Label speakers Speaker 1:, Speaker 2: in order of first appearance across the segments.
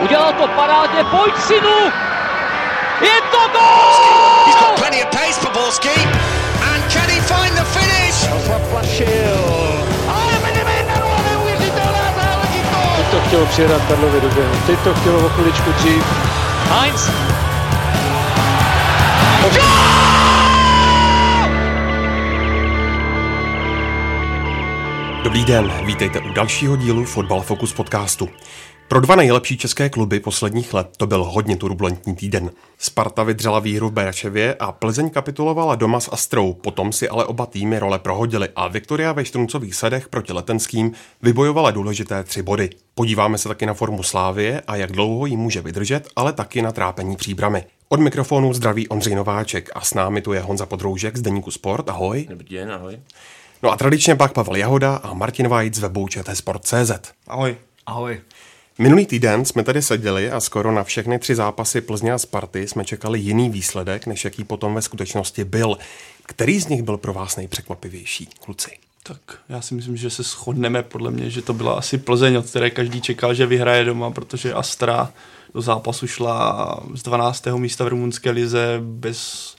Speaker 1: Udělal to parádně, pojď synu! Je to gol!
Speaker 2: He's got plenty of pace for Borski. And can he find the finish?
Speaker 1: Zaplašil. Ale Medvedev, neuvěřitelná záležitost!
Speaker 3: Teď to chtělo přijedat Karlovi do běhu. Teď to chtělo o chviličku dřív.
Speaker 1: Heinz.
Speaker 4: Dobrý den, vítejte u dalšího dílu Fotbal Focus podcastu. Pro dva nejlepší české kluby posledních let to byl hodně turbulentní týden. Sparta vydřela výhru v Beračevě a Plzeň kapitulovala doma s Astrou, potom si ale oba týmy role prohodily a Viktoria ve Štruncových sedech proti Letenským vybojovala důležité tři body. Podíváme se taky na formu Slávie a jak dlouho ji může vydržet, ale taky na trápení příbramy. Od mikrofonu zdraví Ondřej Nováček a s námi tu je Honza Podroužek z Deníku Sport. Ahoj.
Speaker 5: Dobrý den, ahoj.
Speaker 4: No a tradičně pak Pavel Jahoda a Martin Vajc z webu Sport.cz.
Speaker 5: Ahoj.
Speaker 6: Ahoj.
Speaker 4: Minulý týden jsme tady seděli a skoro na všechny tři zápasy Plzně a Sparty jsme čekali jiný výsledek, než jaký potom ve skutečnosti byl. Který z nich byl pro vás nejpřekvapivější, kluci?
Speaker 5: Tak já si myslím, že se shodneme podle mě, že to byla asi Plzeň, od které každý čekal, že vyhraje doma, protože Astra do zápasu šla z 12. místa v rumunské lize bez,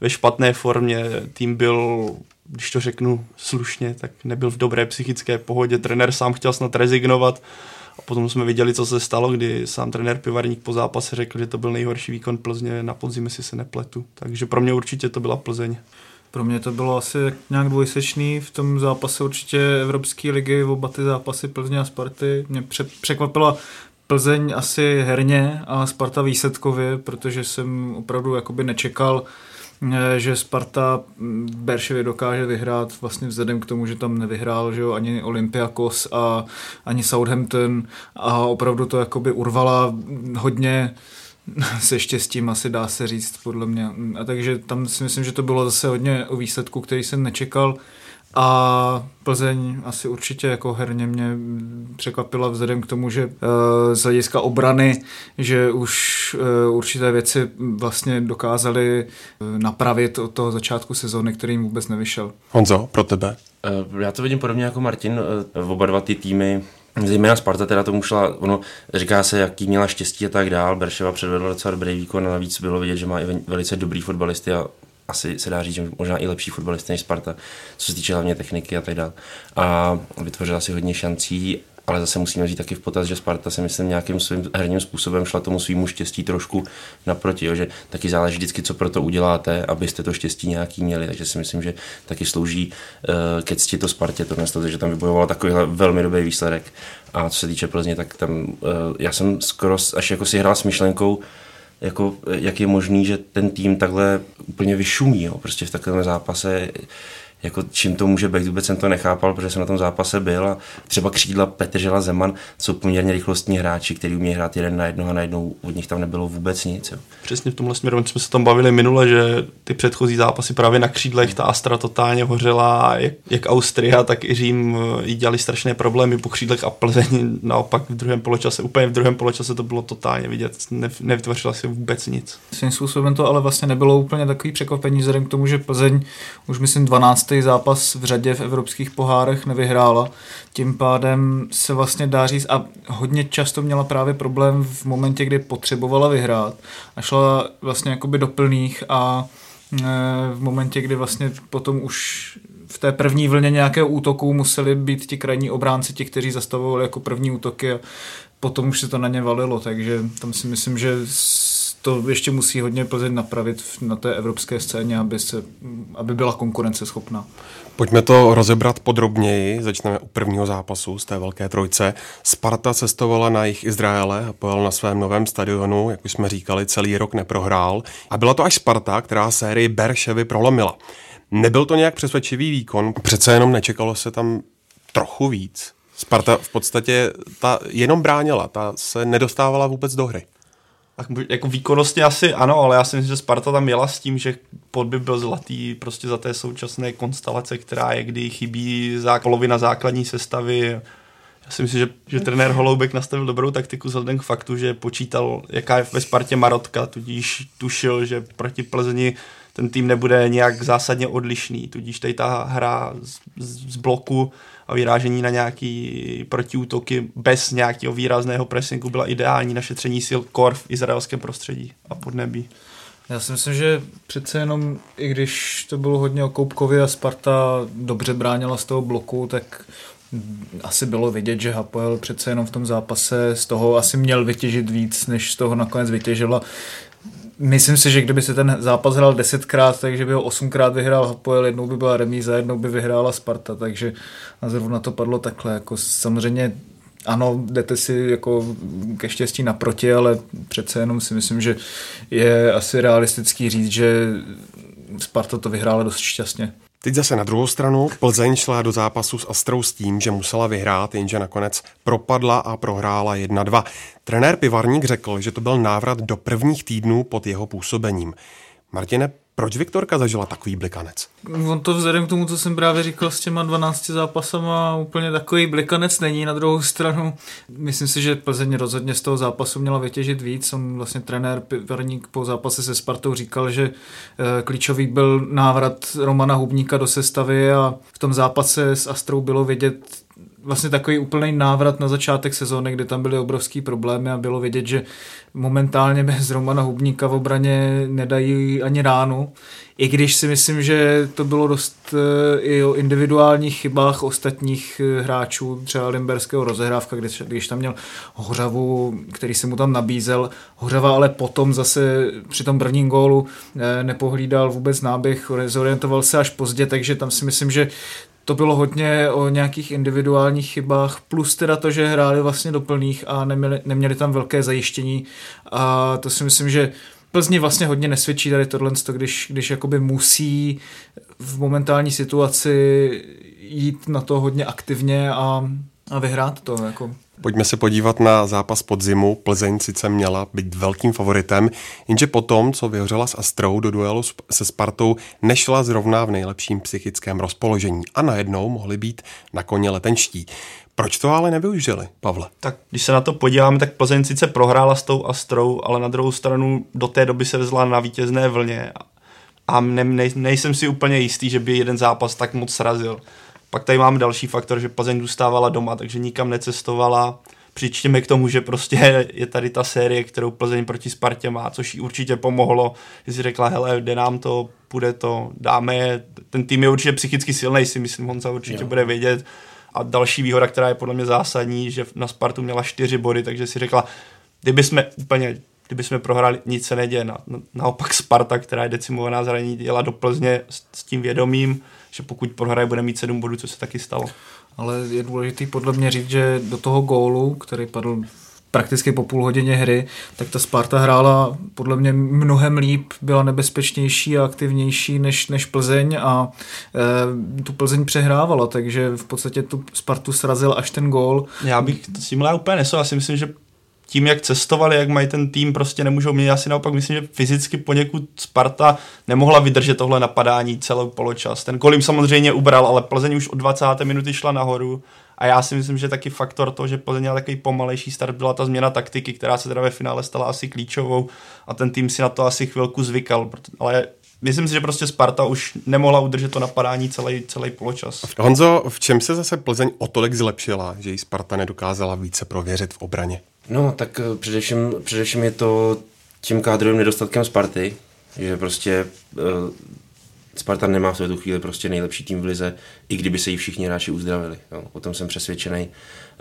Speaker 5: ve špatné formě. Tým byl, když to řeknu slušně, tak nebyl v dobré psychické pohodě. Trenér sám chtěl snad rezignovat a potom jsme viděli, co se stalo, kdy sám trenér Pivarník po zápase řekl, že to byl nejhorší výkon Plzně na podzim, si se nepletu. Takže pro mě určitě to byla Plzeň.
Speaker 6: Pro mě to bylo asi nějak dvojsečný v tom zápase určitě Evropské ligy, oba ty zápasy Plzně a Sparty. Mě překvapila Plzeň asi herně a Sparta výsledkově, protože jsem opravdu jakoby nečekal, že Sparta v Berševě dokáže vyhrát vlastně vzhledem k tomu, že tam nevyhrál že jo, ani Olympiakos a ani Southampton a opravdu to jakoby urvala hodně se štěstím asi dá se říct podle mě. A takže tam si myslím, že to bylo zase hodně o výsledku, který jsem nečekal. A Plzeň asi určitě jako herně mě překvapila vzhledem k tomu, že eh, z hlediska obrany, že už eh, určité věci vlastně dokázali eh, napravit od toho začátku sezóny, který jim vůbec nevyšel.
Speaker 4: Honzo, pro tebe?
Speaker 5: Já to vidím podobně jako Martin. Oba dva ty týmy Zejména Sparta teda tomu šla, ono říká se, jaký měla štěstí a tak dál. Berševa předvedla docela dobrý výkon a navíc bylo vidět, že má i velice dobrý fotbalisty a asi se dá říct, že možná i lepší fotbalisty než Sparta, co se týče hlavně techniky a tak dále. A vytvořila si hodně šancí ale zase musíme říct taky v potaz, že Sparta si myslím nějakým svým herním způsobem šla tomu svýmu štěstí trošku naproti, jo, že taky záleží vždycky, co pro to uděláte, abyste to štěstí nějaký měli, takže si myslím, že taky slouží uh, ke cti to Spartě, to že tam vybojovala takovýhle velmi dobrý výsledek. A co se týče Plzně, tak tam uh, já jsem skoro až jako si hrál s myšlenkou, jako, jak je možný, že ten tým takhle úplně vyšumí, jo, prostě v takovém zápase jako čím to může být, vůbec jsem to nechápal, protože jsem na tom zápase byl a třeba křídla Petržela Zeman jsou poměrně rychlostní hráči, kteří umějí hrát jeden na jednoho a najednou od nich tam nebylo vůbec nic. Jo.
Speaker 7: Přesně v tomhle směru jsme se tam bavili minule, že ty předchozí zápasy právě na křídlech ta Astra totálně hořela, jak, jak Austria, tak i Řím eh, jí dělali strašné problémy po křídlech a Plzeň naopak v druhém poločase, úplně v druhém poločase to bylo totálně vidět, ne, nevytvořila si vůbec nic.
Speaker 6: Svým způsobem to ale vlastně nebylo úplně takový překvapení vzhledem k tomu, že Plzeň už myslím 12 zápas v řadě v evropských pohárech nevyhrála. Tím pádem se vlastně dá říct, a hodně často měla právě problém v momentě, kdy potřebovala vyhrát a šla vlastně jakoby do plných a e, v momentě, kdy vlastně potom už v té první vlně nějakého útoku museli být ti krajní obránci, ti, kteří zastavovali jako první útoky a potom už se to na ně valilo, takže tam si myslím, že to ještě musí hodně Plzeň napravit na té evropské scéně, aby, se, aby byla konkurenceschopná.
Speaker 4: Pojďme to rozebrat podrobněji. Začneme u prvního zápasu z té velké trojce. Sparta cestovala na jich Izraele a pojel na svém novém stadionu, jak už jsme říkali, celý rok neprohrál. A byla to až Sparta, která sérii Berševy prolomila. Nebyl to nějak přesvědčivý výkon, přece jenom nečekalo se tam trochu víc. Sparta v podstatě ta jenom bránila, ta se nedostávala vůbec do hry.
Speaker 7: Tak jako výkonnostně asi ano, ale já si myslím, že Sparta tam jela s tím, že pod by byl zlatý prostě za té současné konstelace, která je, kdy chybí zá, polovina základní sestavy. Já si myslím, že, že trenér Holoubek nastavil dobrou taktiku vzhledem k faktu, že počítal, jaká je ve Spartě Marotka, tudíž tušil, že proti Plzni ten tým nebude nějak zásadně odlišný, tudíž tady ta hra z, z, bloku a vyrážení na nějaký protiútoky bez nějakého výrazného pressingu byla ideální na šetření sil kor v izraelském prostředí a podnebí.
Speaker 6: Já si myslím, že přece jenom, i když to bylo hodně o Koupkově a Sparta dobře bránila z toho bloku, tak asi bylo vidět, že Hapoel přece jenom v tom zápase z toho asi měl vytěžit víc, než z toho nakonec vytěžila. Myslím si, že kdyby se ten zápas hrál desetkrát, takže by ho osmkrát vyhrál Hapoel, jednou by byla remíza, jednou by vyhrála Sparta, takže a zrovna to padlo takhle. Jako samozřejmě ano, jdete si jako ke štěstí naproti, ale přece jenom si myslím, že je asi realistický říct, že Sparta to vyhrála dost šťastně.
Speaker 4: Teď zase na druhou stranu, Plzeň šla do zápasu s Astrou s tím, že musela vyhrát, jenže nakonec propadla a prohrála 1-2. Trenér Pivarník řekl, že to byl návrat do prvních týdnů pod jeho působením. Martine, proč Viktorka zažila takový blikanec?
Speaker 6: On to vzhledem k tomu, co jsem právě říkal s těma 12 zápasama, úplně takový blikanec není. Na druhou stranu, myslím si, že Plzeň rozhodně z toho zápasu měla vytěžit víc. On vlastně trenér Pivarník po zápase se Spartou říkal, že eh, klíčový byl návrat Romana Hubníka do sestavy a v tom zápase s Astrou bylo vidět vlastně takový úplný návrat na začátek sezóny, kdy tam byly obrovský problémy a bylo vidět, že momentálně bez Romana Hubníka v obraně nedají ani ránu. I když si myslím, že to bylo dost eh, i o individuálních chybách ostatních eh, hráčů, třeba Limberského rozehrávka, když, když tam měl Hořavu, který se mu tam nabízel. Hořava ale potom zase při tom prvním gólu eh, nepohlídal vůbec náběh, zorientoval se až pozdě, takže tam si myslím, že to bylo hodně o nějakých individuálních chybách, plus teda to, že hráli vlastně do plných a neměli, neměli tam velké zajištění a to si myslím, že Plzni vlastně hodně nesvědčí tady tohle, když, když jakoby musí v momentální situaci jít na to hodně aktivně a, a vyhrát to. Jako.
Speaker 4: Pojďme se podívat na zápas podzimu. Plzeň sice měla být velkým favoritem, jenže potom, co vyhořela s Astrou do duelu se Spartou, nešla zrovna v nejlepším psychickém rozpoložení a najednou mohli být na koně letenští. Proč to ale nevyužili, Pavle?
Speaker 7: Tak když se na to podíváme, tak Plzeň sice prohrála s tou Astrou, ale na druhou stranu do té doby se vezla na vítězné vlně a ne, ne, nejsem si úplně jistý, že by jeden zápas tak moc srazil. Pak tady máme další faktor, že Plzeň zůstávala doma, takže nikam necestovala. Přičtěme k tomu, že prostě je tady ta série, kterou Plzeň proti Spartě má, což jí určitě pomohlo, že si řekla, hele, jde nám to, půjde to, dáme je. Ten tým je určitě psychicky silný, si myslím, Honza určitě jo. bude vědět. A další výhoda, která je podle mě zásadní, že na Spartu měla čtyři body, takže si řekla, kdyby jsme úplně kdyby jsme prohráli, nic se neděje. Na, naopak Sparta, která je decimovaná zranění, jela do Plzně s, s tím vědomím, že pokud prohraje, bude mít sedm bodů, co se taky stalo.
Speaker 6: Ale je důležité podle mě říct, že do toho gólu, který padl prakticky po půl hodině hry, tak ta Sparta hrála podle mě mnohem líp, byla nebezpečnější a aktivnější než, než Plzeň a e, tu Plzeň přehrávala, takže v podstatě tu Spartu srazil až ten gól.
Speaker 7: Já bych s tím úplně nesou, já si myslím, že tím, jak cestovali, jak mají ten tým, prostě nemůžou mít. Já si naopak myslím, že fyzicky poněkud Sparta nemohla vydržet tohle napadání celou poločas. Ten Kolim samozřejmě ubral, ale Plzeň už od 20. minuty šla nahoru. A já si myslím, že taky faktor to, že Plzeň měl takový pomalejší start, byla ta změna taktiky, která se teda ve finále stala asi klíčovou a ten tým si na to asi chvilku zvykal. Ale myslím si, že prostě Sparta už nemohla udržet to napadání celý, celý poločas.
Speaker 4: Honzo, v čem se zase Plzeň o tolik zlepšila, že jí Sparta nedokázala více prověřit v obraně?
Speaker 5: No, tak eh, především, především je to tím kádrovým nedostatkem Sparty, že prostě uh, Sparta nemá v této chvíli prostě nejlepší tým v lize, i kdyby se jí všichni hráči uzdravili. No, o tom jsem přesvědčený.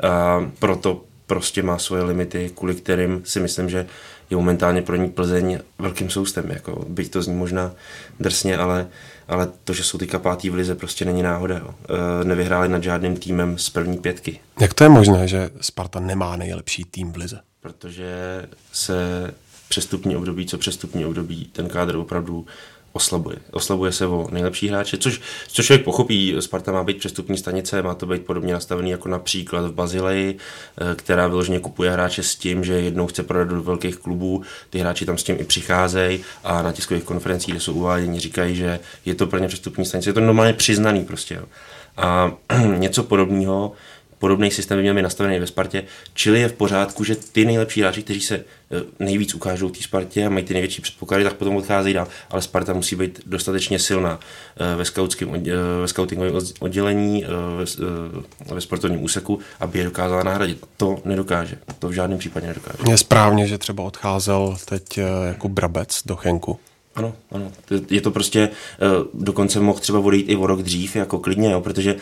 Speaker 5: Uh, proto prostě má svoje limity, kvůli kterým si myslím, že je momentálně pro ní Plzeň velkým soustem. Jako, byť to zní možná drsně, ale, ale to, že jsou ty kapátí v lize, prostě není náhoda. Jo. E, nevyhráli nad žádným týmem z první pětky.
Speaker 4: Jak to je možné, že Sparta nemá nejlepší tým v lize?
Speaker 5: Protože se přestupní období, co přestupní období, ten kádr opravdu oslabuje. Oslabuje se o nejlepší hráče, což, což člověk pochopí. Sparta má být přestupní stanice, má to být podobně nastavený jako například v Bazileji, eh, která vyloženě kupuje hráče s tím, že jednou chce prodat do velkých klubů, ty hráči tam s tím i přicházejí a na tiskových konferencích, kde jsou uváděni, říkají, že je to pro ně přestupní stanice. Je to normálně přiznaný prostě. A něco podobného podobný systém by měl být nastavený ve Spartě, čili je v pořádku, že ty nejlepší hráči, kteří se eh, nejvíc ukážou té Spartě a mají ty největší předpoklady, tak potom odcházejí dál, ale Sparta musí být dostatečně silná eh, ve, scoutském, ve scoutingovém oddělení, ve, ve sportovním úseku, aby je dokázala nahradit. To nedokáže, to v žádném případě nedokáže.
Speaker 4: Je správně, že třeba odcházel teď jako Brabec do Chenku.
Speaker 5: Ano, ano. Je to prostě, eh, dokonce mohl třeba odejít i o rok dřív, jako klidně, jo, protože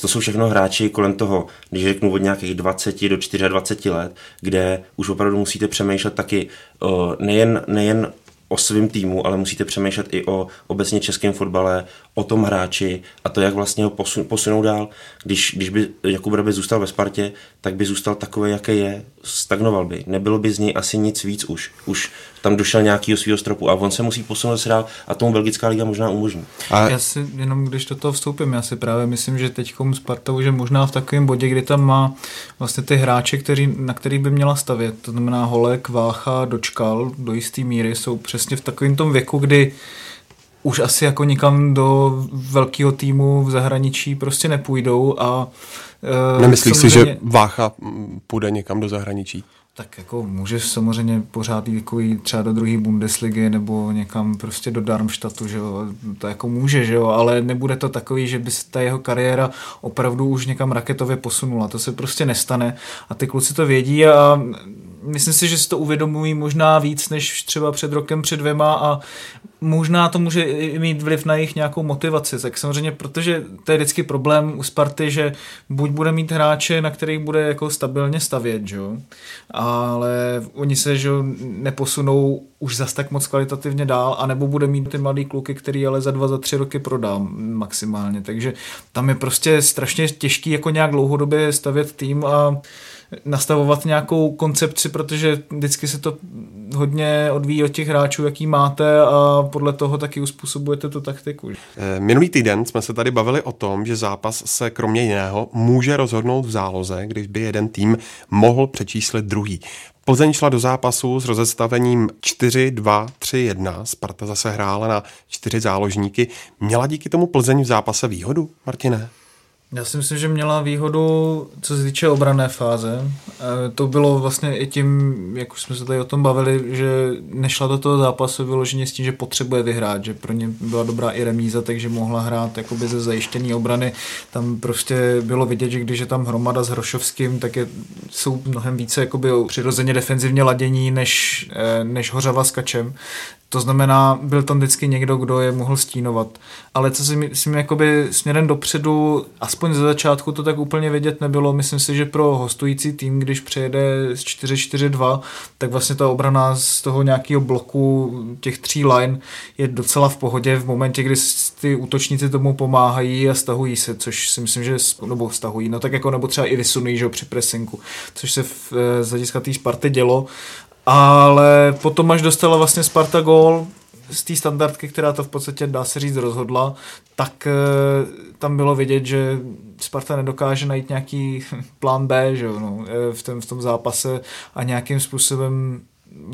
Speaker 5: to jsou všechno hráči kolem toho, když řeknu od nějakých 20 do 24 let, kde už opravdu musíte přemýšlet taky eh, nejen, nejen o svém týmu, ale musíte přemýšlet i o obecně českém fotbale, o tom hráči a to, jak vlastně ho posun, posunou dál. Když, když by Jakub Rabec zůstal ve Spartě, tak by zůstal takový, jaký je, stagnoval by. Nebylo by z něj asi nic víc už. Už tam došel nějaký svého stropu a on se musí posunout se dál a tomu belgická liga možná umožní.
Speaker 6: A... Já si jenom, když do toho vstoupím, já si právě myslím, že teď Sparta už je možná v takovém bodě, kdy tam má vlastně ty hráče, který, na kterých by měla stavět. To znamená Holek, Vácha, Dočkal do jisté míry jsou přesně v takovém tom věku, kdy už asi jako nikam do velkého týmu v zahraničí prostě nepůjdou a
Speaker 4: uh, Nemyslíš samozřejmě... si, že Vácha půjde někam do zahraničí?
Speaker 6: Tak jako může samozřejmě pořád jít jako třeba do druhé Bundesligy nebo někam prostě do Darmstadtu, že jo, to jako může, že jo, ale nebude to takový, že by se ta jeho kariéra opravdu už někam raketově posunula, to se prostě nestane a ty kluci to vědí a myslím si, že si to uvědomují možná víc než třeba před rokem, před dvěma a možná to může mít vliv na jejich nějakou motivaci. Tak samozřejmě, protože to je vždycky problém u Sparty, že buď bude mít hráče, na kterých bude jako stabilně stavět, že? ale oni se že neposunou už zas tak moc kvalitativně dál, anebo bude mít ty mladý kluky, který ale za dva, za tři roky prodá maximálně. Takže tam je prostě strašně těžký jako nějak dlouhodobě stavět tým a nastavovat nějakou koncepci, protože vždycky se to hodně odvíjí od těch hráčů, jaký máte a podle toho taky uspůsobujete tu taktiku.
Speaker 4: Eh, minulý týden jsme se tady bavili o tom, že zápas se kromě jiného může rozhodnout v záloze, když by jeden tým mohl přečíslit druhý. Plzeň šla do zápasu s rozestavením 4-2-3-1. Sparta zase hrála na čtyři záložníky. Měla díky tomu Plzeň v zápase výhodu, Martine?
Speaker 6: Já si myslím, že měla výhodu, co se týče obrané fáze. To bylo vlastně i tím, jak už jsme se tady o tom bavili, že nešla do toho zápasu vyloženě s tím, že potřebuje vyhrát, že pro ně byla dobrá i remíza, takže mohla hrát jakoby ze zajištění obrany. Tam prostě bylo vidět, že když je tam hromada s Hrošovským, tak je, jsou mnohem více jakoby přirozeně defenzivně ladění než, eh, než Hořava s Kačem. To znamená, byl tam vždycky někdo, kdo je mohl stínovat. Ale co si myslím, jakoby směrem dopředu, aspoň ze začátku to tak úplně vědět nebylo. Myslím si, že pro hostující tým, když přejede z 4-4-2, tak vlastně ta obrana z toho nějakého bloku těch tří line je docela v pohodě v momentě, kdy ty útočníci tomu pomáhají a stahují se, což si myslím, že nebo stahují, no tak jako nebo třeba i vysunují, že při presinku, což se v, z hlediska té Sparty dělo ale potom, až dostala vlastně Sparta gól z té standardky, která to v podstatě dá se říct rozhodla, tak e, tam bylo vidět, že Sparta nedokáže najít nějaký plán B že, no, e, v, tom, v tom zápase a nějakým způsobem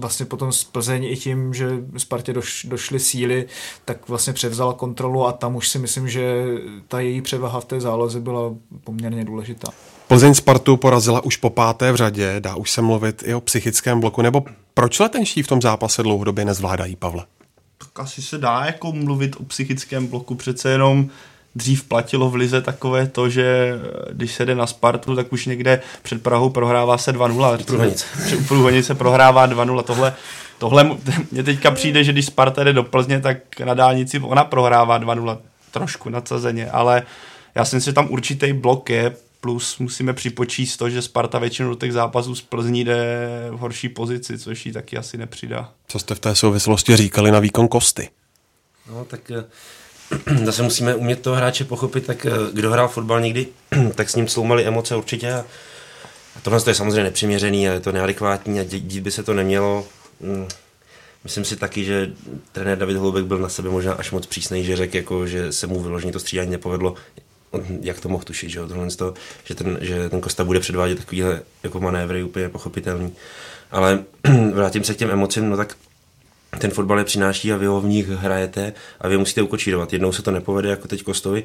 Speaker 6: vlastně potom z Plzeň i tím, že Spartě doš, došly síly, tak vlastně převzala kontrolu a tam už si myslím, že ta její převaha v té záloze byla poměrně důležitá.
Speaker 4: Plzeň Spartu porazila už po páté v řadě, dá už se mluvit i o psychickém bloku, nebo proč letenští v tom zápase dlouhodobě nezvládají, Pavle?
Speaker 7: Tak asi se dá jako mluvit o psychickém bloku, přece jenom dřív platilo v Lize takové to, že když se jde na Spartu, tak už někde před Prahou prohrává se 2-0. U Průhonic se prohrává 2-0. Tohle, tohle mně teďka přijde, že když Sparta jde do Plzně, tak na dálnici ona prohrává 2-0 trošku nadsazeně, ale já si myslím, že tam určitý blok je, plus musíme připočíst to, že Sparta většinou do těch zápasů z Plzní jde v horší pozici, což jí taky asi nepřidá.
Speaker 4: Co jste v té souvislosti říkali na výkon Kosty?
Speaker 5: No tak eh, zase musíme umět toho hráče pochopit, tak eh, kdo hrál fotbal někdy, tak s ním sloumali emoce určitě a tohle je samozřejmě nepřiměřený a je to neadekvátní a dít by se to nemělo. Hmm. Myslím si taky, že trenér David Hloubek byl na sebe možná až moc přísný, že řekl, jako, že se mu vyloženě to střídání nepovedlo jak to mohl tušit, že, tohle to, že, ten, že ten Kosta bude předvádět takovýhle jako manévry úplně pochopitelný. Ale vrátím se k těm emocím, no tak ten fotbal je přináší a vy ho v nich hrajete a vy musíte ukočírovat. Jednou se to nepovede, jako teď Kostovi.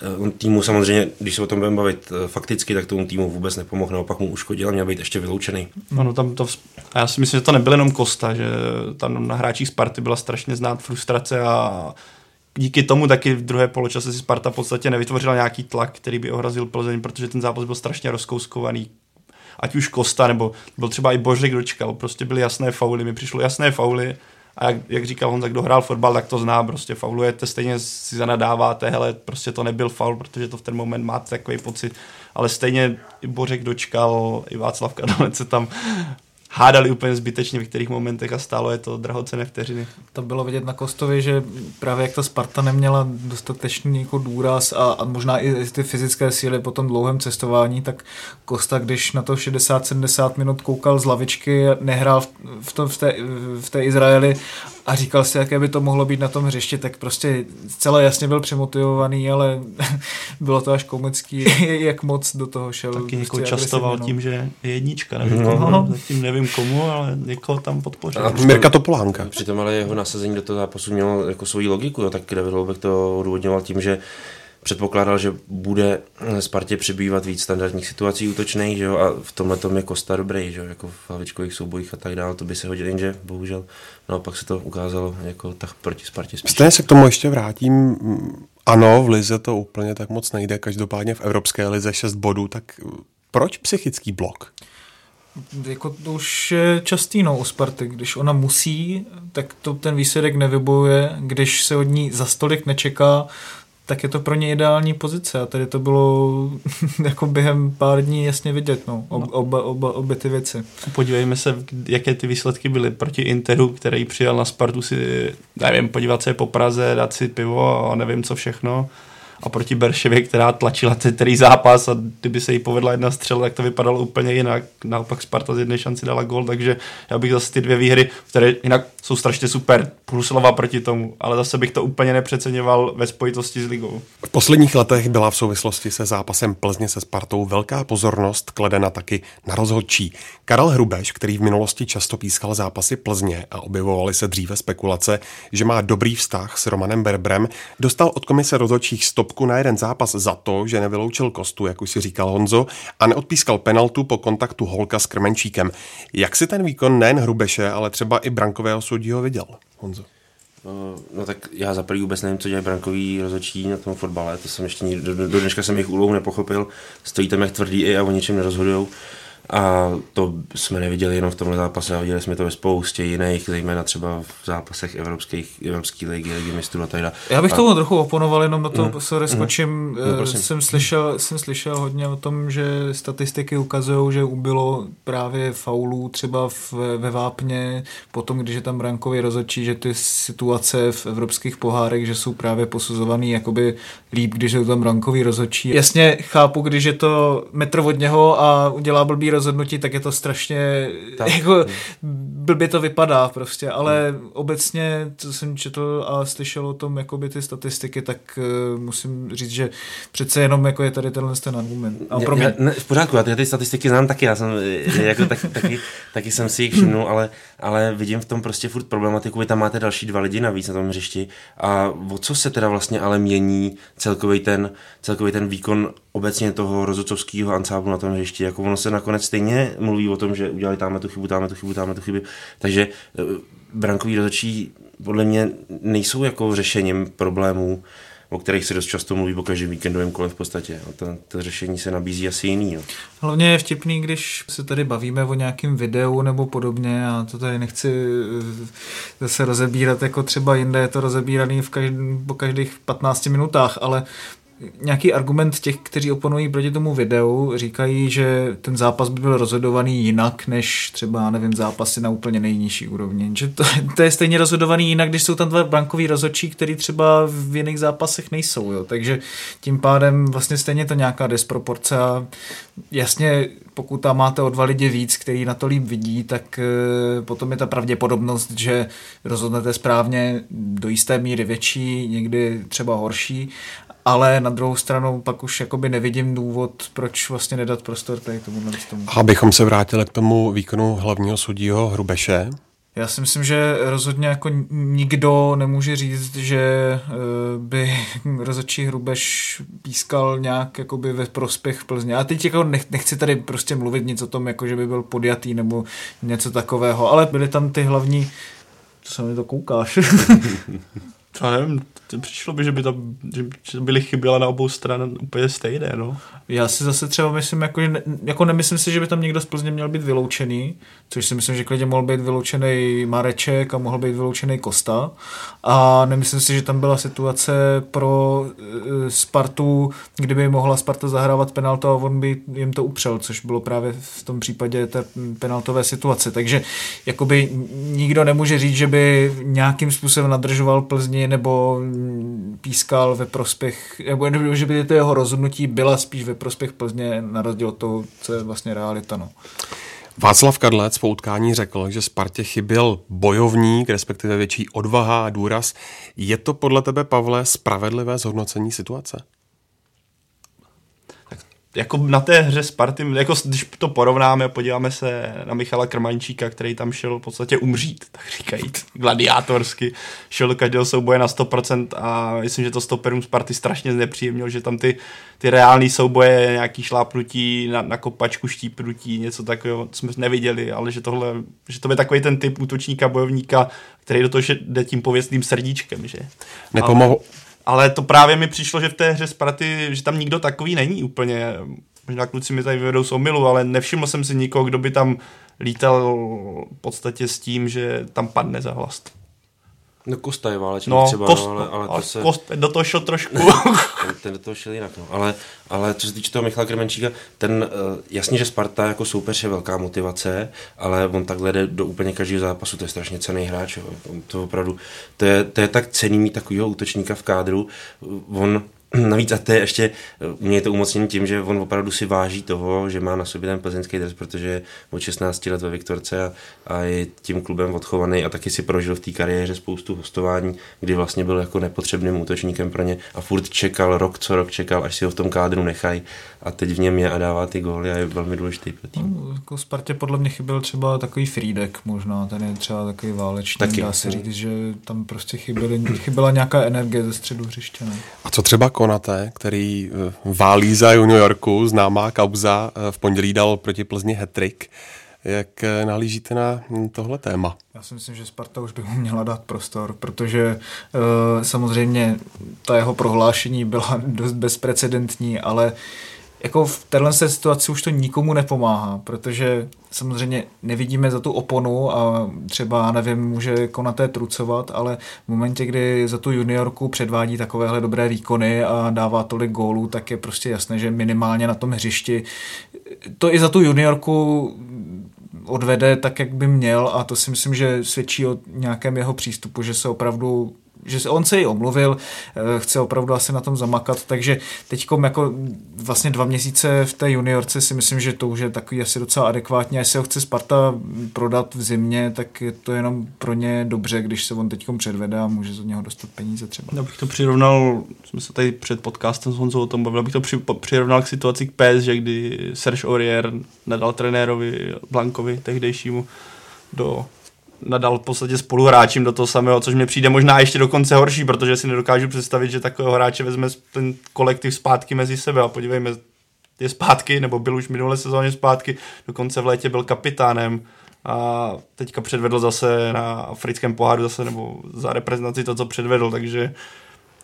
Speaker 5: Eh, on týmu samozřejmě, když se o tom budeme bavit eh, fakticky, tak tomu týmu vůbec nepomohl, naopak mu uškodil a měl být ještě vyloučený.
Speaker 7: Ano, tam to, a já si myslím, že to nebyl jenom Kosta, že tam na hráčích Sparty byla strašně znát frustrace a díky tomu taky v druhé poločase si Sparta v podstatě nevytvořila nějaký tlak, který by ohrazil Plzeň, protože ten zápas byl strašně rozkouskovaný. Ať už Kosta, nebo byl třeba i Božek dočkal, prostě byly jasné fauly, mi přišlo jasné fauly a jak, jak říkal Honza, kdo hrál fotbal, tak to zná, prostě faulujete, stejně si zanadáváte, hele, prostě to nebyl faul, protože to v ten moment máte takový pocit, ale stejně i Bořek dočkal, i Václav Kadalec se tam hádali úplně zbytečně v některých momentech a stálo je to drahocené vteřiny.
Speaker 6: To bylo vidět na Kostovi, že právě jak ta Sparta neměla dostatečný jako důraz a, a možná i ty fyzické síly po tom dlouhém cestování, tak Kosta, když na to 60-70 minut koukal z lavičky, nehrál v, v, tom, v, té, v té Izraeli a říkal si, jaké by to mohlo být na tom hřišti, tak prostě celé jasně byl přemotivovaný, ale bylo to až komický, jak moc do toho šel.
Speaker 7: Taky jako prostě častoval tím, že je jednička, nevím, no. komu, zatím nevím komu, ale někoho tam podpořil.
Speaker 4: A Mirka Topolánka.
Speaker 5: Přitom ale jeho nasazení do toho zápasu mělo jako svoji logiku, jo, tak David Loubek to odůvodňoval tím, že předpokládal, že bude Spartě přibývat víc standardních situací útočných, že jo, a v tomhle tom je Kosta dobrý, že jo, jako v hlavičkových soubojích a tak dále, to by se hodil, jenže bohužel naopak se to ukázalo jako tak proti Spartě spíš.
Speaker 4: Stejně se k tomu ještě vrátím. Ano, v Lize to úplně tak moc nejde, každopádně v Evropské lize 6 bodů, tak proč psychický blok?
Speaker 6: Jako to už je častý no, u Sparty. Když ona musí, tak to ten výsledek nevybojuje. Když se od ní za stolik nečeká, tak je to pro ně ideální pozice a tady to bylo jako během pár dní jasně vidět, no, ob, oba, oba, obě ty věci.
Speaker 7: Podívejme se, jaké ty výsledky byly proti Interu, který přijel na Spartu si, nevím, podívat se po Praze, dát si pivo a nevím co všechno a proti Berševě, která tlačila celý zápas a kdyby se jí povedla jedna střela, tak to vypadalo úplně jinak. Naopak Sparta z jedné šanci dala gol, takže já bych zase ty dvě výhry, které jinak jsou strašně super, slova proti tomu, ale zase bych to úplně nepřeceňoval ve spojitosti s ligou.
Speaker 4: V posledních letech byla v souvislosti se zápasem Plzně se Spartou velká pozornost kladena taky na rozhodčí. Karel Hrubeš, který v minulosti často pískal zápasy Plzně a objevovaly se dříve spekulace, že má dobrý vztah s Romanem Berbrem, dostal od komise rozhodčích stop stopku na jeden zápas za to, že nevyloučil Kostu, jak už si říkal Honzo, a neodpískal penaltu po kontaktu Holka s Krmenčíkem. Jak si ten výkon nejen Hrubeše, ale třeba i brankového soudího viděl, Honzo?
Speaker 5: No, no tak já za prvý vůbec nevím, co dělají brankový rozhodčí na tom fotbale, to jsem ještě do, do, dneška jsem jejich úlohu nepochopil, stojí tam jak tvrdý i a o ničem nerozhodují. A to jsme neviděli jenom v tomhle zápase, ale viděli jsme to ve spoustě jiných, zejména třeba v zápasech evropských, evropské ligy, ligy mistrů a tak dále.
Speaker 6: Já bych a... tomu trochu oponoval, jenom na to, mm. sorry, mhm. skočím. Mm. No, jsem, slyšel, jsem slyšel hodně o tom, že statistiky ukazují, že ubylo právě faulů třeba v, ve Vápně, potom, když je tam brankový rozhodčí, že ty situace v evropských pohárech, že jsou právě posuzovaný jakoby líp, když je tam brankový rozhodčí. Jasně chápu, když je to metr od něho a udělá blbý rozhodnutí, tak je to strašně, tak. jako blbě to vypadá prostě, ale hmm. obecně, co jsem četl a slyšel o tom, jakoby ty statistiky, tak uh, musím říct, že přece jenom jako je tady tenhle ten argument.
Speaker 5: A pro mě... já, ne, v pořádku, já ty statistiky znám taky, já jsem jako tak, taky, taky jsem si jich všimnul, ale, ale vidím v tom prostě furt problematiku, vy tam máte další dva lidi navíc na tom hřišti a o co se teda vlastně ale mění celkový ten, celkový ten výkon obecně toho rozhodcovského ansáblu na tom hřišti, jako ono se nakonec stejně mluví o tom, že udělali tam tu chybu, tam tu chybu, tam tu chybu, takže eh, brankový rozhodčí podle mě nejsou jako řešením problémů, o kterých se dost často mluví po každém víkendovém kole v podstatě. A to, to řešení se nabízí asi jiný. Jo.
Speaker 6: Hlavně je vtipný, když se tady bavíme o nějakém videu nebo podobně a to tady nechci eh, zase rozebírat, jako třeba jinde je to rozebíraný v každý, po každých 15 minutách, ale nějaký argument těch, kteří oponují proti tomu videu, říkají, že ten zápas by byl rozhodovaný jinak, než třeba, nevím, zápasy na úplně nejnižší úrovni. Že to, to je stejně rozhodovaný jinak, když jsou tam dva bankoví rozhodčí, který třeba v jiných zápasech nejsou. Jo. Takže tím pádem vlastně stejně to nějaká disproporce a jasně, pokud tam máte o dva lidi víc, který na to líp vidí, tak eh, potom je ta pravděpodobnost, že rozhodnete správně do jisté míry větší, někdy třeba horší ale na druhou stranu pak už jakoby nevidím důvod, proč vlastně nedat prostor tady tomu. tomu.
Speaker 4: Abychom se vrátili k tomu výkonu hlavního sudího Hrubeše,
Speaker 6: Já si myslím, že rozhodně jako nikdo nemůže říct, že eh, by rozhodčí Hrubeš pískal nějak jakoby ve prospěch Plzně. A teď jako nechci tady prostě mluvit nic o tom, jako že by byl podjatý nebo něco takového, ale byly tam ty hlavní co se mi to koukáš?
Speaker 7: Já nevím, přišlo by, že by, tam, že byly chyby, ale na obou stranách úplně stejné, no.
Speaker 6: Já si zase třeba myslím, jako, ne, jako nemyslím si, že by tam někdo z Plzně měl být vyloučený, což si myslím, že klidně mohl být vyloučený Mareček a mohl být vyloučený Kosta. A nemyslím si, že tam byla situace pro e, Spartu, kdyby mohla Sparta zahrávat penaltu a on by jim to upřel, což bylo právě v tom případě té penaltové situace. Takže jakoby nikdo nemůže říct, že by nějakým způsobem nadržoval Plzni nebo pískal ve prospěch, nebo že by to jeho rozhodnutí byla spíš ve prospěch Plzně, na rozdíl od toho, co je vlastně realita. No.
Speaker 4: Václav Kadlec po utkání řekl, že Spartě chyběl bojovník, respektive větší odvaha a důraz. Je to podle tebe, Pavle, spravedlivé zhodnocení situace?
Speaker 7: Jako na té hře Sparty, jako když to porovnáme, podíváme se na Michala Krmančíka, který tam šel v podstatě umřít, tak říkají, gladiátorsky, šel do každého souboje na 100% a myslím, že to stoperům Sparty strašně znepříjemnil, že tam ty, ty reální souboje, nějaký šlápnutí na, na kopačku, štípnutí, něco takového jsme neviděli, ale že tohle, že to je takový ten typ útočníka, bojovníka, který do toho jde tím pověstným srdíčkem, že?
Speaker 4: Nepomohl,
Speaker 7: ale to právě mi přišlo, že v té hře Sparty, že tam nikdo takový není úplně. Možná kluci mi tady vyvedou z omilu, ale nevšiml jsem si nikoho, kdo by tam lítal v podstatě s tím, že tam padne za hlast.
Speaker 5: No Kosta je válečník
Speaker 7: no,
Speaker 5: třeba,
Speaker 7: kost,
Speaker 5: no, ale, ale, to se...
Speaker 7: Kost do toho šel trošku.
Speaker 5: ten, ten do toho šel jinak, no. ale, ale co se týče toho Michala Kremenčíka, ten, uh, jasně, že Sparta jako soupeř je velká motivace, ale on takhle jde do úplně každého zápasu, to je strašně cený hráč, jo. to opravdu, to je, to je tak cený mít takového útočníka v kádru, on Navíc a to je ještě, u mě je to umocnění tím, že on opravdu si váží toho, že má na sobě ten plzeňský dres, protože je od 16 let ve Viktorce a, a je tím klubem odchovaný a taky si prožil v té kariéře spoustu hostování, kdy vlastně byl jako nepotřebným útočníkem pro ně a furt čekal, rok co rok čekal, až si ho v tom kádru nechají a teď v něm je a dává ty góly a je velmi důležitý pro tým.
Speaker 6: No, jako Spartě podle mě chyběl třeba takový Friedek možná, ten je třeba takový válečný, taky. dá se říct, že tam prostě chyběly, chyběla nějaká energie ze středu hřiště. Ne?
Speaker 4: A co třeba Konate, který eh, válí za New Yorku, známá kauza, eh, v pondělí dal proti Plzni hetrik. Jak eh, nahlížíte na hm, tohle téma?
Speaker 6: Já si myslím, že Sparta už by mu měla dát prostor, protože uh, samozřejmě ta jeho prohlášení byla dost bezprecedentní, ale jako v téhle situaci už to nikomu nepomáhá, protože samozřejmě nevidíme za tu oponu a třeba, nevím, může konaté trucovat, ale v momentě, kdy za tu juniorku předvádí takovéhle dobré výkony a dává tolik gólů, tak je prostě jasné, že minimálně na tom hřišti to i za tu juniorku odvede tak, jak by měl a to si myslím, že svědčí o nějakém jeho přístupu, že se opravdu že on se jí omluvil, eh, chce opravdu asi na tom zamakat, takže teď jako vlastně dva měsíce v té juniorce si myslím, že to už je takový asi docela adekvátně. Jestli ho chce Sparta prodat v zimě, tak je to jenom pro ně dobře, když se on teď předvede a může z něho dostat peníze třeba.
Speaker 7: Já bych to přirovnal, jsme se tady před podcastem s Honzou o tom bavili, bych to při, přirovnal k situaci k PS, že kdy Serge Aurier nadal trenérovi Blankovi tehdejšímu do nadal v podstatě spoluhráčím do toho samého, což mi přijde možná ještě dokonce horší, protože si nedokážu představit, že takového hráče vezme ten kolektiv zpátky mezi sebe. A podívejme, je zpátky, nebo byl už minulé sezóně zpátky, dokonce v létě byl kapitánem a teďka předvedl zase na africkém poháru zase, nebo za reprezentaci to, co předvedl, takže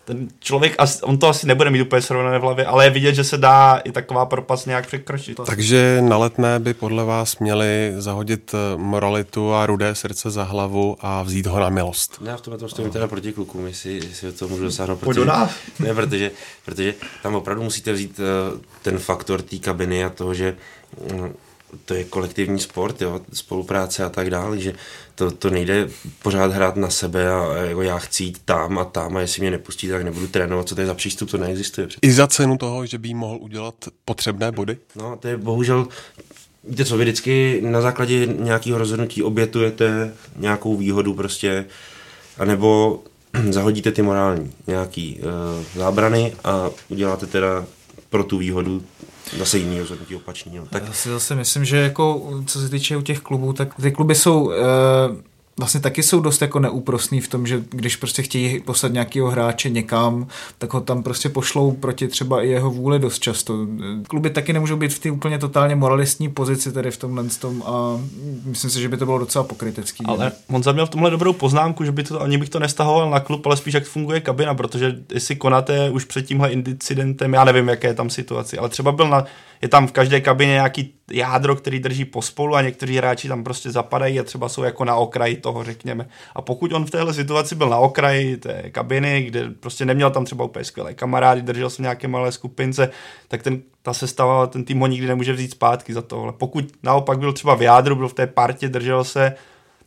Speaker 7: ten člověk, on to asi nebude mít úplně srovnané v hlavě, ale je vidět, že se dá i taková propast nějak překročit.
Speaker 4: Takže na letné by podle vás měli zahodit eh, moralitu a rudé srdce za hlavu a vzít ho na milost.
Speaker 5: Já v tomhle tom stojím teda proti klukům, jestli, jestli to můžu dosáhnout.
Speaker 7: Protože,
Speaker 5: ne, protože, protože tam opravdu musíte vzít uh, ten faktor té kabiny a toho, že um, to je kolektivní sport, jo, spolupráce a tak dále, že to, to nejde pořád hrát na sebe a jako já chci jít tam a tam a jestli mě nepustí, tak nebudu trénovat, co to je za přístup, to neexistuje.
Speaker 4: I za cenu toho, že by mohl udělat potřebné body?
Speaker 5: No, to je bohužel Víte co, vy vždycky na základě nějakého rozhodnutí obětujete nějakou výhodu prostě, anebo zahodíte ty morální nějaký uh, zábrany a uděláte teda pro tu výhodu zase jiný rozhodnutí opačný.
Speaker 6: Tak... Já si zase myslím, že jako, co se týče u těch klubů, tak ty kluby jsou e, vlastně taky jsou dost jako neúprosný v tom, že když prostě chtějí poslat nějakého hráče někam, tak ho tam prostě pošlou proti třeba i jeho vůli dost často. Kluby taky nemůžou být v té úplně totálně moralistní pozici tady v tomhle tom a myslím si, že by to bylo docela pokrytecký.
Speaker 7: Ale on měl v tomhle dobrou poznámku, že by to, ani bych to nestahoval na klub, ale spíš jak funguje kabina, protože jestli konáte už před tímhle incidentem, já nevím, jaké je tam situace, ale třeba byl na, je tam v každé kabině nějaký jádro, který drží pospolu a někteří hráči tam prostě zapadají a třeba jsou jako na okraji toho, řekněme. A pokud on v téhle situaci byl na okraji té kabiny, kde prostě neměl tam třeba úplně skvělé kamarády, držel se nějaké malé skupince, tak ten, ta sestava, ten tým ho nikdy nemůže vzít zpátky za tohle. Pokud naopak byl třeba v jádru, byl v té partě, držel se,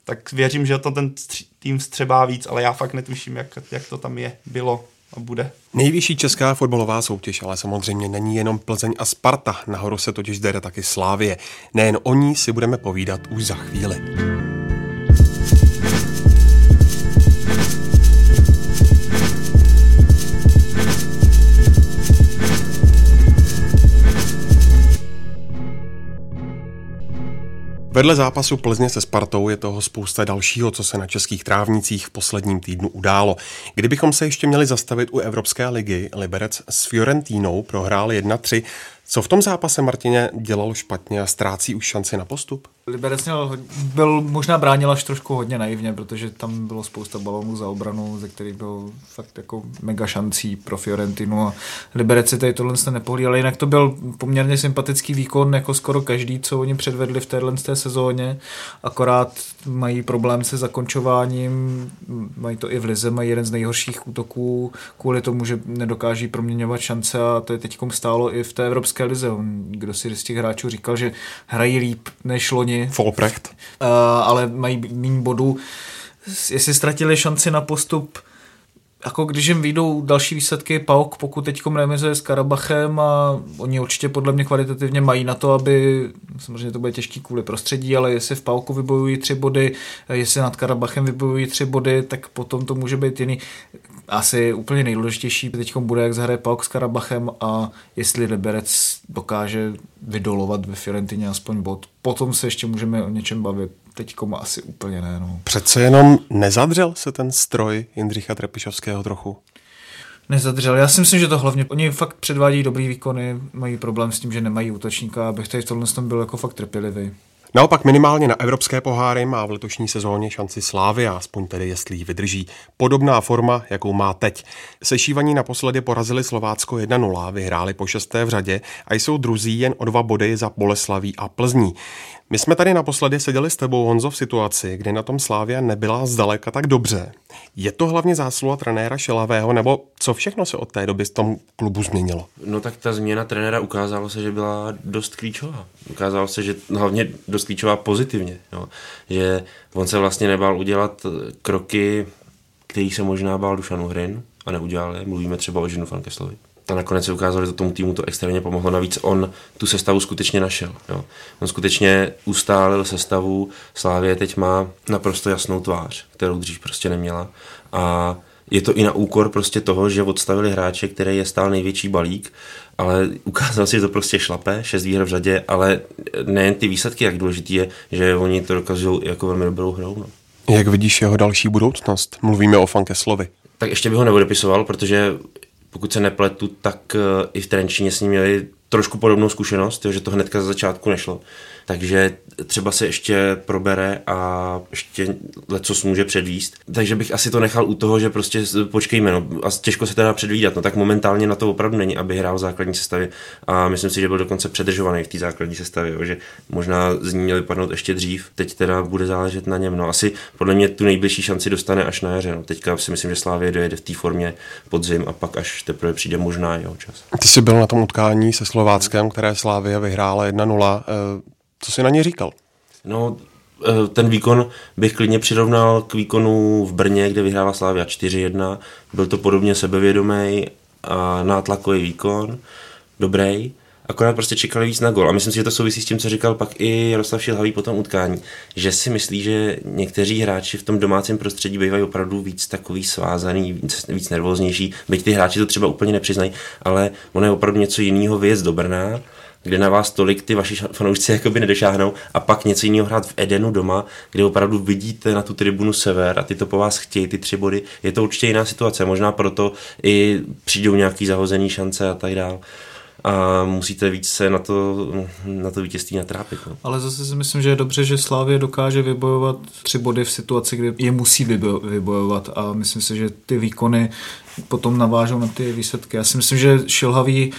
Speaker 7: tak věřím, že to ten tým střebá víc, ale já fakt netuším, jak, jak to tam je, bylo a bude.
Speaker 4: Nejvyšší česká fotbalová soutěž, ale samozřejmě není jenom Plzeň a Sparta. Nahoru se totiž jde taky Slávie. Nejen o ní si budeme povídat už za chvíli. Vedle zápasu Plzně se Spartou je toho spousta dalšího, co se na českých trávnicích v posledním týdnu událo. Kdybychom se ještě měli zastavit u Evropské ligy, Liberec s Fiorentínou prohrál 1-3. Co v tom zápase Martině dělal špatně a ztrácí už šanci na postup?
Speaker 6: Liberec měl, byl, možná bránil až trošku hodně naivně, protože tam bylo spousta balonů za obranu, ze kterých byl fakt jako mega šancí pro Fiorentinu a Liberec si tady tohle nepohlí, ale jinak to byl poměrně sympatický výkon, jako skoro každý, co oni předvedli v téhle té sezóně, akorát mají problém se zakončováním, mají to i v Lize, mají jeden z nejhorších útoků kvůli tomu, že nedokáží proměňovat šance a to je teď stálo i v té Evropské lize. Kdo si z těch hráčů říkal, že hrají líp než loni loni.
Speaker 4: Volprecht.
Speaker 6: Uh, ale mají méně bodů. Jestli ztratili šanci na postup, jako když jim vyjdou další výsledky, PAOK pokud teď remizuje s Karabachem a oni určitě podle mě kvalitativně mají na to, aby, samozřejmě to bude těžký kvůli prostředí, ale jestli v PAOKu vybojují tři body, jestli nad Karabachem vybojují tři body, tak potom to může být jiný. Asi úplně nejdůležitější teď bude, jak zahraje PAOK s Karabachem a jestli Liberec dokáže vydolovat ve Fiorentině aspoň bod. Potom se ještě můžeme o něčem bavit teď asi úplně ne. No.
Speaker 4: Přece jenom nezadřel se ten stroj Jindřicha Trepišovského trochu?
Speaker 6: Nezadřel. Já si myslím, že to hlavně, oni fakt předvádějí dobrý výkony, mají problém s tím, že nemají útočníka, abych tady v tomhle tom byl jako fakt trpělivý.
Speaker 4: Naopak minimálně na evropské poháry má v letošní sezóně šanci Slávy, aspoň tedy jestli ji vydrží. Podobná forma, jakou má teď. Sešívaní naposledy porazili Slovácko 1-0, vyhráli po šesté v řadě a jsou druzí jen o dva body za Boleslaví a Plzní. My jsme tady naposledy seděli s tebou, Honzo, v situaci, kdy na tom Slávia nebyla zdaleka tak dobře. Je to hlavně zásluha trenéra Šelavého, nebo co všechno se od té doby z tom klubu změnilo?
Speaker 5: No tak ta změna trenéra ukázalo se, že byla dost klíčová. Ukázalo se, že hlavně dost klíčová pozitivně. Jo. Že on se vlastně nebál udělat kroky, který se možná bál Dušanu Hrin a neudělal je. Mluvíme třeba o Žinu Fankeslovi a nakonec se ukázalo, že to tomu týmu to extrémně pomohlo. Navíc on tu sestavu skutečně našel. Jo. On skutečně ustálil sestavu. Slávě teď má naprosto jasnou tvář, kterou dřív prostě neměla. A je to i na úkor prostě toho, že odstavili hráče, který je stál největší balík, ale ukázalo se, že to prostě šlape, šest výher v řadě, ale nejen ty výsledky, jak důležitý je, že oni to dokazují jako velmi dobrou hrou. No.
Speaker 4: Jak vidíš jeho další budoucnost? Mluvíme o Fankeslovi.
Speaker 5: Tak ještě bych ho neodepisoval, protože pokud se nepletu, tak eh, i v Trenčíně s ním měli trošku podobnou zkušenost, že to hnedka za začátku nešlo. Takže třeba se ještě probere a ještě leco může předvíst. Takže bych asi to nechal u toho, že prostě počkejme, no, a těžko se teda předvídat, no tak momentálně na to opravdu není, aby hrál v základní sestavě a myslím si, že byl dokonce předržovaný v té základní sestavě, že možná z ní měl vypadnout ještě dřív, teď teda bude záležet na něm, no asi podle mě tu nejbližší šanci dostane až na jaře, no teďka si myslím, že Slávě dojede v té formě podzim a pak až teprve přijde možná jeho čas.
Speaker 4: Ty jsi byl na tom utkání se Slováckem, které Slávě vyhrála 1-0. Co jsi na ně říkal?
Speaker 5: No, eh, ten výkon bych klidně přirovnal k výkonu v Brně, kde vyhrála Slávia 4-1. Byl to podobně sebevědomý a nátlakový výkon, dobrý. Akorát prostě čekali víc na gol. A myslím si, že to souvisí s tím, co říkal pak i Jaroslav Šilhavý po tom utkání. Že si myslí, že někteří hráči v tom domácím prostředí bývají opravdu víc takový svázaný, víc, víc nervóznější. Byť ty hráči to třeba úplně nepřiznají, ale ono je opravdu něco jiného věc do Brna kde na vás tolik ty vaši fanoušci jakoby nedošáhnou a pak něco jiného hrát v Edenu doma, kde opravdu vidíte na tu tribunu sever a ty to po vás chtějí, ty tři body, je to určitě jiná situace, možná proto i přijdou nějaký zahozený šance a tak dále a musíte víc se na to, na to vítězství natrápit. No.
Speaker 6: Ale zase si myslím, že je dobře, že Slávě dokáže vybojovat tři body v situaci, kdy je musí vybojovat a myslím si, že ty výkony potom navážou na ty výsledky. Já si myslím, že Šilhavý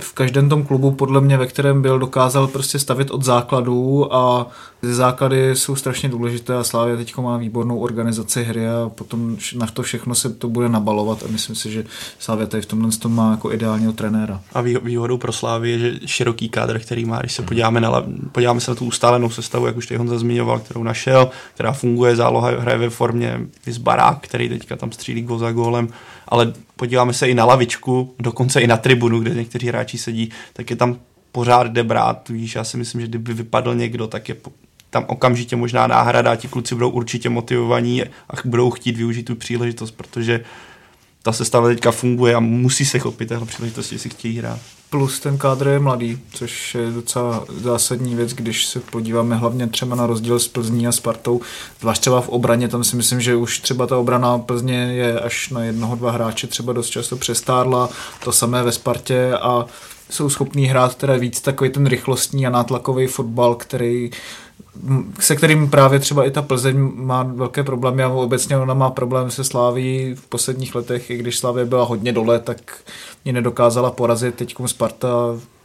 Speaker 6: v každém tom klubu, podle mě, ve kterém byl, dokázal prostě stavit od základů a ty základy jsou strašně důležité a Slávia teď má výbornou organizaci hry a potom na to všechno se to bude nabalovat a myslím si, že Slávia tady v tomhle tom má jako ideálního trenéra.
Speaker 7: A výhodou pro Slávy je, že široký kádr, který má, když se podíváme, na, podíváme se na tu ustálenou sestavu, jak už tady Honza zmiňoval, kterou našel, která funguje, záloha hraje ve formě z barák, který teďka tam střílí gol za gólem, ale podíváme se i na lavičku, dokonce i na tribunu, kde někteří hráči sedí, tak je tam pořád jde brát, víš, já si myslím, že kdyby vypadl někdo, tak je tam okamžitě možná náhrada, ti kluci budou určitě motivovaní a budou chtít využít tu příležitost, protože ta sestava teďka funguje a musí se chopit téhle příležitosti, jestli chtějí hrát.
Speaker 6: Plus ten kádr je mladý, což je docela zásadní věc, když se podíváme hlavně třeba na rozdíl s Plzní a Spartou, zvlášť třeba v obraně, tam si myslím, že už třeba ta obrana Plzně je až na jednoho, dva hráče třeba dost často přestárla, to samé ve Spartě a jsou schopní hrát teda víc takový ten rychlostní a nátlakový fotbal, který se kterým právě třeba i ta Plzeň má velké problémy a obecně ona má problém se Sláví v posledních letech, i když Slávě byla hodně dole, tak ji nedokázala porazit. Teď Sparta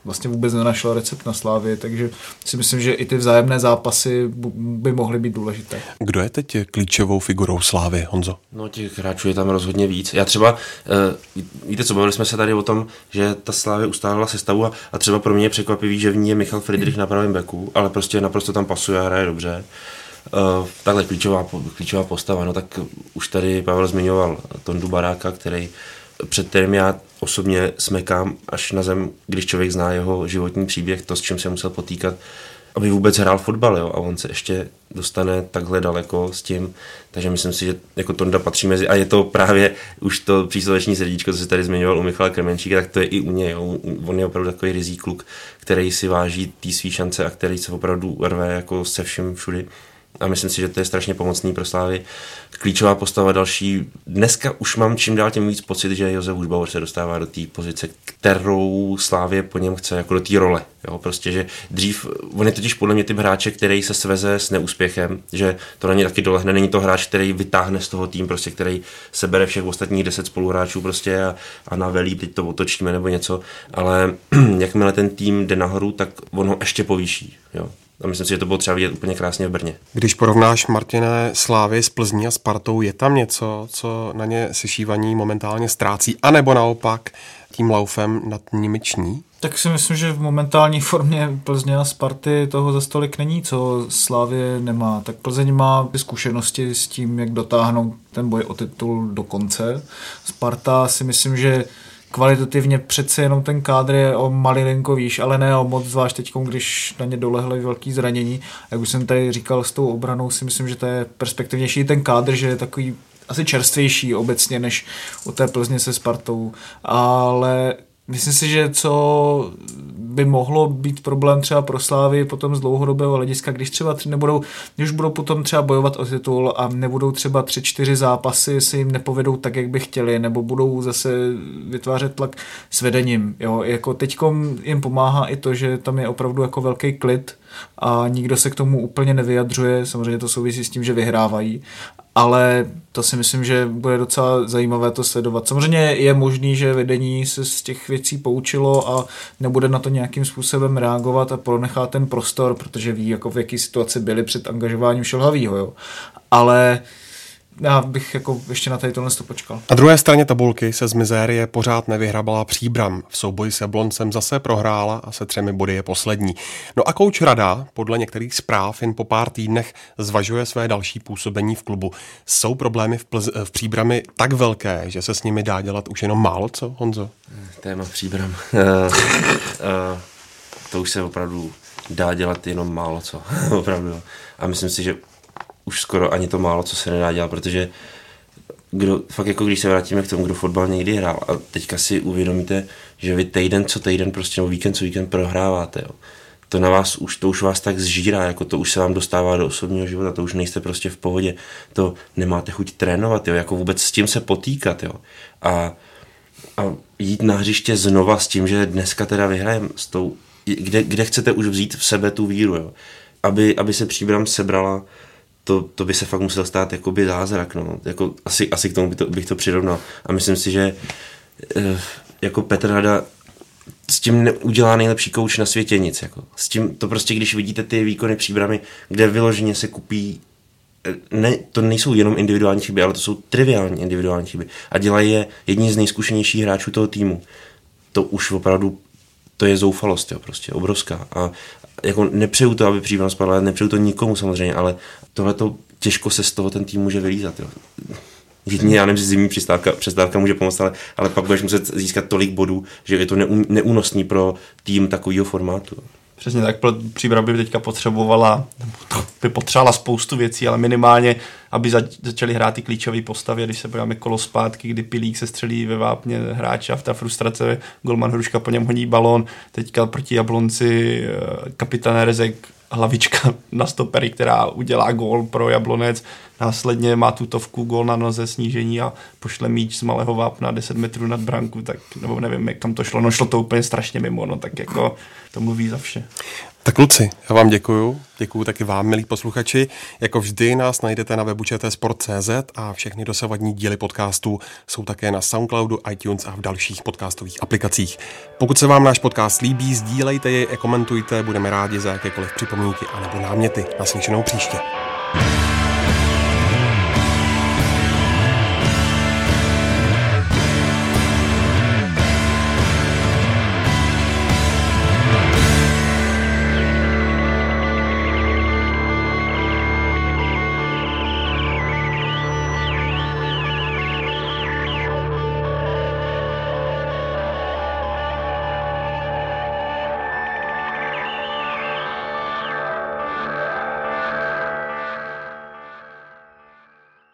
Speaker 6: vlastně vůbec nenašel recept na Slávě, takže si myslím, že i ty vzájemné zápasy by mohly být důležité.
Speaker 4: Kdo je teď klíčovou figurou Slávy, Honzo?
Speaker 5: No těch hráčů je tam rozhodně víc. Já třeba, uh, víte co, bavili jsme se tady o tom, že ta Slávě ustálila sestavu a, a třeba pro mě je překvapivý, že v ní je Michal Friedrich na pravém beku, ale prostě naprosto tam pasuje a hraje dobře. Uh, takhle klíčová, klíčová postava, no tak už tady Pavel zmiňoval Tondu Baráka, který před kterým já osobně smekám až na zem, když člověk zná jeho životní příběh, to, s čím se musel potýkat, aby vůbec hrál fotbal, jo, a on se ještě dostane takhle daleko s tím, takže myslím si, že jako Tonda patří mezi, a je to právě už to přísloveční srdíčko, co se tady zmiňoval u Michala Kremenčíka, tak to je i u něj, jo. on je opravdu takový rizí kluk, který si váží té svý šance a který se opravdu rve jako se vším všudy a myslím si, že to je strašně pomocný pro Slávy. Klíčová postava další. Dneska už mám čím dál tím víc pocit, že Josef Hušbauer se dostává do té pozice, kterou Slávě po něm chce, jako do té role. Jo, prostě, že dřív, on je totiž podle mě typ hráče, který se sveze s neúspěchem, že to na ně taky dolehne, není to hráč, který vytáhne z toho tým, prostě, který sebere všech ostatních deset spoluhráčů prostě a, a na velí, teď to otočíme nebo něco, ale jakmile ten tým jde nahoru, tak on ho ještě povýší. Jo. A myslím si, že to bylo třeba vidět úplně krásně v Brně.
Speaker 4: Když porovnáš Martiné Slávy s Plzní a Spartou, je tam něco, co na ně sešívaní momentálně ztrácí, anebo naopak tím laufem nad nimi ční?
Speaker 6: Tak si myslím, že v momentální formě Plzně a Sparty toho za stolik není, co Slávě nemá. Tak Plzeň má zkušenosti s tím, jak dotáhnout ten boj o titul do konce. Sparta si myslím, že kvalitativně přece jenom ten kádr je o malilinko výš, ale ne o moc, zvlášť teď, když na ně dolehly velký zranění. Jak už jsem tady říkal s tou obranou, si myslím, že to je perspektivnější ten kádr, že je takový asi čerstvější obecně než u té Plzně se Spartou, ale Myslím si, že co by mohlo být problém třeba pro Slávy potom z dlouhodobého hlediska, když třeba nebudou, když budou potom třeba bojovat o titul a nebudou třeba tři, čtyři zápasy se jim nepovedou tak, jak by chtěli, nebo budou zase vytvářet tlak s vedením. Jo? Jako teďkom jim pomáhá i to, že tam je opravdu jako velký klid a nikdo se k tomu úplně nevyjadřuje, samozřejmě to souvisí s tím, že vyhrávají, ale to si myslím, že bude docela zajímavé to sledovat. Samozřejmě je možný, že vedení se z těch věcí poučilo a nebude na to nějakým způsobem reagovat a pronechá ten prostor, protože ví, jako v jaký situaci byli před angažováním Šelhavýho, jo. Ale já bych jako ještě na tady tohle to počkal.
Speaker 4: Na druhé straně tabulky se z mizérie pořád nevyhrabala příbram. V souboji se Bloncem zase prohrála a se třemi body je poslední. No a kouč Rada podle některých zpráv jen po pár týdnech zvažuje své další působení v klubu. Jsou problémy v, plz- v příbrami tak velké, že se s nimi dá dělat už jenom málo, co Honzo?
Speaker 5: Téma příbram. Eh, to už se opravdu dá dělat jenom málo co. opravdu. A myslím si, že už skoro ani to málo, co se nedá dělat, protože kdo, fakt jako když se vrátíme k tomu, kdo fotbal někdy hrál a teďka si uvědomíte, že vy týden co týden prostě nebo víkend co víkend prohráváte, jo. To na vás už, to už vás tak zžírá, jako to už se vám dostává do osobního života, to už nejste prostě v pohodě, to nemáte chuť trénovat, jo, jako vůbec s tím se potýkat, jo. A, a jít na hřiště znova s tím, že dneska teda vyhrajem s tou, kde, kde chcete už vzít v sebe tu víru, jo. Aby, aby se příbram sebrala, to, to by se fakt musel stát jakoby zázrak, no. Jako, asi, asi k tomu by to, bych to přirovnal. A myslím si, že eh, jako Petr Hada s tím neudělá nejlepší kouč na světě nic. Jako. S tím, to prostě, když vidíte ty výkony příbramy, kde vyloženě se kupí eh, ne, to nejsou jenom individuální chyby, ale to jsou triviální individuální chyby. A dělají je jedni z nejzkušenějších hráčů toho týmu. To už opravdu, to je zoufalost, jo, prostě obrovská. A jako nepřeju to, aby příbram spadla, nepřeju to nikomu samozřejmě, ale tohle to těžko se z toho ten tým může vylízat. Jo. Jedině, já nevím, že zimní přestávka, přestávka může pomoct, ale, ale pak budeš muset získat tolik bodů, že je to neúnosný pro tým takového formátu.
Speaker 7: Přesně tak, Příbram by teďka potřebovala, by potřebovala spoustu věcí, ale minimálně, aby začali hrát ty klíčové postavy, když se podíváme kolo zpátky, kdy Pilík se střelí ve vápně hráče a v ta frustrace Golman Hruška po něm honí balón, teďka proti Jablonci eh, kapitán Rezek hlavička na stopery, která udělá gól pro Jablonec, následně má tutovku, gól na noze, snížení a pošle míč z malého vápna 10 metrů nad branku, tak nebo nevím, jak tam to šlo, no šlo to úplně strašně mimo, no tak jako to mluví za vše.
Speaker 4: Tak kluci, já vám děkuju. Děkuju taky vám, milí posluchači. Jako vždy nás najdete na webu Sport.cz a všechny dosavadní díly podcastu jsou také na Soundcloudu, iTunes a v dalších podcastových aplikacích. Pokud se vám náš podcast líbí, sdílejte jej a komentujte, budeme rádi za jakékoliv připomínky a nebo náměty. Naslyšenou příště.